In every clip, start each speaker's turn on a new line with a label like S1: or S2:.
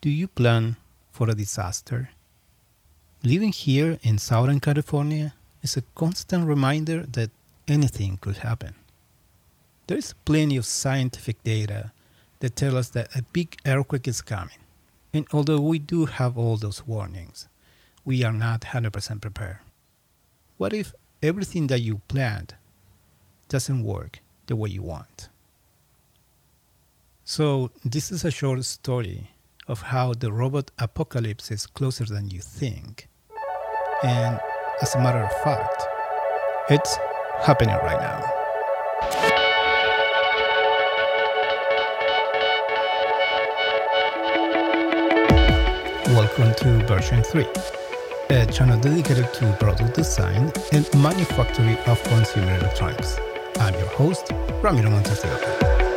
S1: Do you plan for a disaster? Living here in Southern California is a constant reminder that anything could happen. There is plenty of scientific data that tell us that a big earthquake is coming. And although we do have all those warnings, we are not 100% prepared. What if everything that you planned doesn't work the way you want? So, this is a short story of how the robot apocalypse is closer than you think. And as a matter of fact, it's happening right now. Welcome to version 3, a channel dedicated to product design and manufacturing of consumer electronics. I'm your host, Ramiro Montes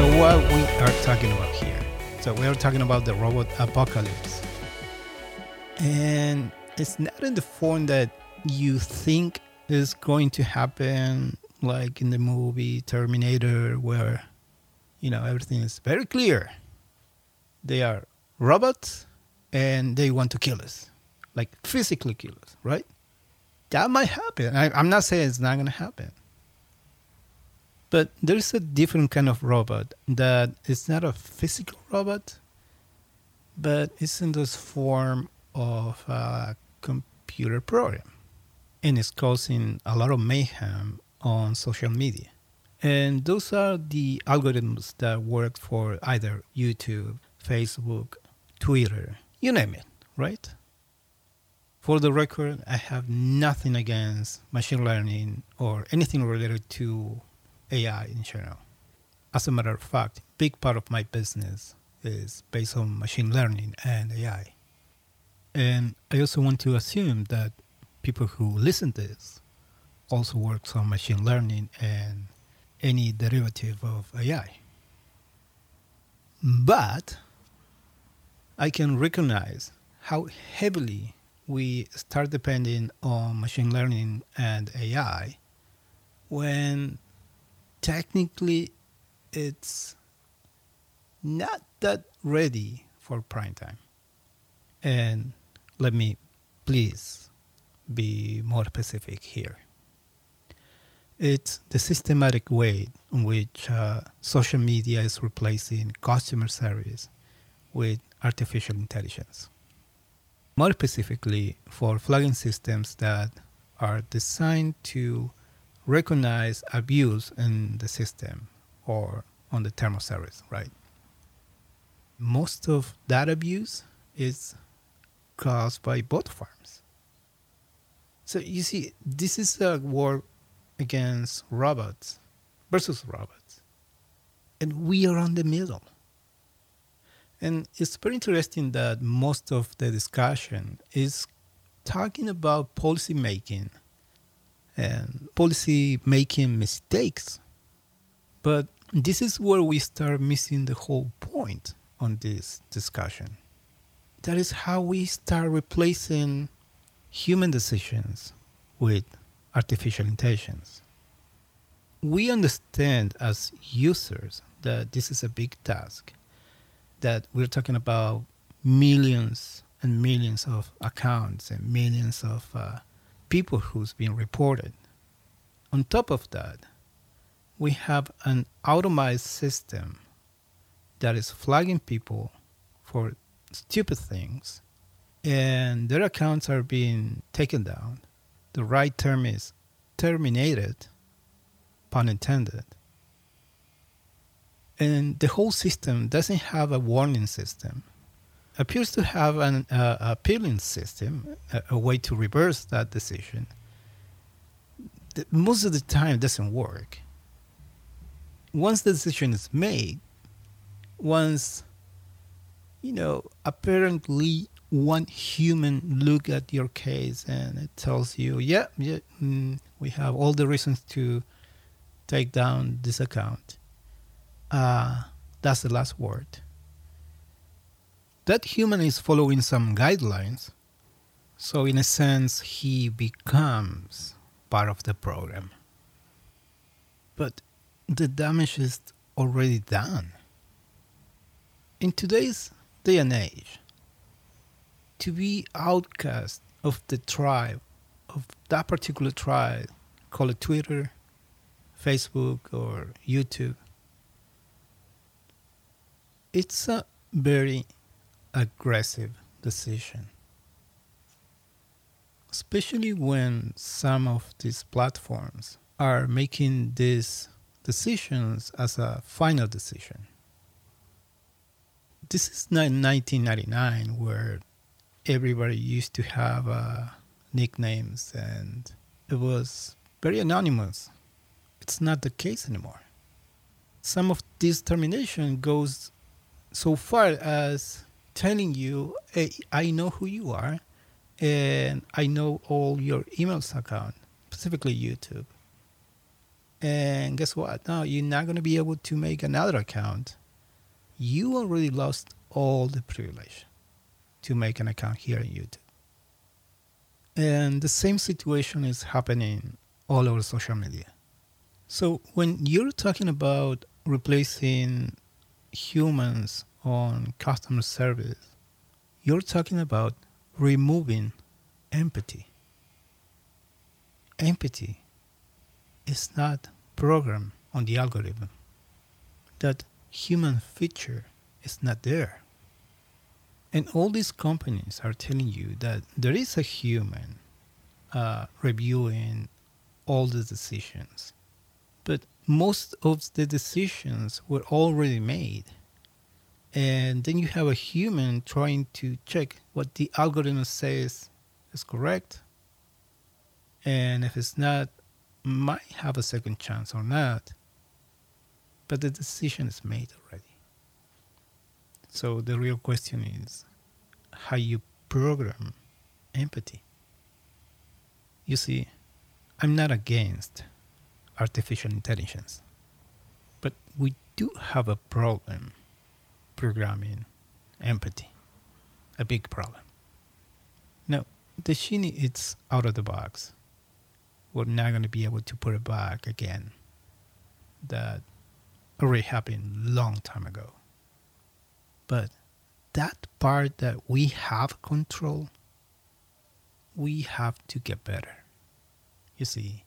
S1: so what we are talking about here? So we are talking about the robot apocalypse. And it's not in the form that you think is going to happen like in the movie Terminator where you know everything is very clear. They are robots and they want to kill us. Like physically kill us, right? That might happen. I, I'm not saying it's not gonna happen. But there's a different kind of robot that is not a physical robot, but it's in this form of a computer program. And it's causing a lot of mayhem on social media. And those are the algorithms that work for either YouTube, Facebook, Twitter, you name it, right? For the record, I have nothing against machine learning or anything related to AI in general. As a matter of fact, big part of my business is based on machine learning and AI. And I also want to assume that people who listen to this also works on machine learning and any derivative of AI. But I can recognize how heavily we start depending on machine learning and AI when technically it's not that ready for prime time. And let me please be more specific here. It's the systematic way in which uh, social media is replacing customer service with artificial intelligence. More specifically, for flagging systems that are designed to recognize abuse in the system or on the term of service, right? Most of that abuse is caused by bot farms. So you see, this is a war against robots versus robots. And we are on the middle. And it's very interesting that most of the discussion is talking about policy making and policy making mistakes. But this is where we start missing the whole point on this discussion. That is how we start replacing human decisions with artificial intelligence. We understand as users that this is a big task, that we're talking about millions and millions of accounts and millions of uh, people who's been reported. On top of that, we have an automated system that is flagging people for stupid things and their accounts are being taken down the right term is terminated, pun intended. And the whole system doesn't have a warning system. Appears to have an uh, appealing system, a, a, way to reverse that decision. Most of the time, doesn't work. Once the decision is made, once you know, apparently one human look at your case and it tells you, yeah, yeah, mm, we have all the reasons to take down this account. Uh, that's the last word. That human is following some guidelines. So, in a sense, he becomes part of the program. But the damage is already done. In today's day and age, to be outcast of the tribe, of that particular tribe, call it Twitter, Facebook, or YouTube, it's a very aggressive decision. Especially when some of these platforms are making these decisions as a final decision. This is not 1999 where everybody used to have uh, nicknames and it was very anonymous. It's not the case anymore. Some of this termination goes so far as telling you, I know who you are and I know all your emails account, specifically YouTube. And guess what? Now you're not going to be able to make another account. You already lost all the privilege to make an account here in YouTube. And the same situation is happening all over social media. So when you're talking about replacing humans on customer service, you're talking about removing empathy. Empathy is not programmed on the algorithm. That human feature is not there. And all these companies are telling you that there is a human uh, reviewing all the decisions. But most of the decisions were already made. And then you have a human trying to check what the algorithm says is correct. And if it's not, might have a second chance or not. But the decision is made already. So the real question is how you program empathy. You see, I'm not against artificial intelligence, but we do have a problem programming empathy, a big problem. Now, the Genie it's out of the box. We're not going to be able to put it back again. That already happened long time ago. But that part that we have control, we have to get better. You see,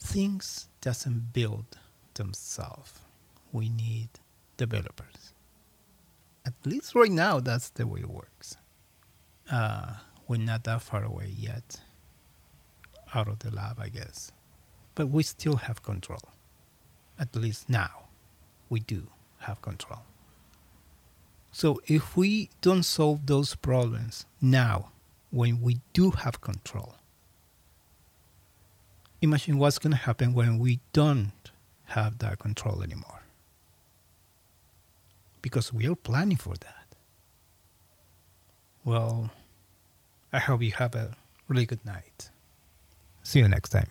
S1: things doesn't build themselves. We need developers. At least right now, that's the way it works. Uh, we're not that far away yet out of the lab, I guess. But we still have control. At least now, we do have control. So if we don't solve those problems now, when we do have control, imagine what's going to happen when we don't have that control anymore. Because we are planning for that. Well, I hope you have a really good night. See you next time.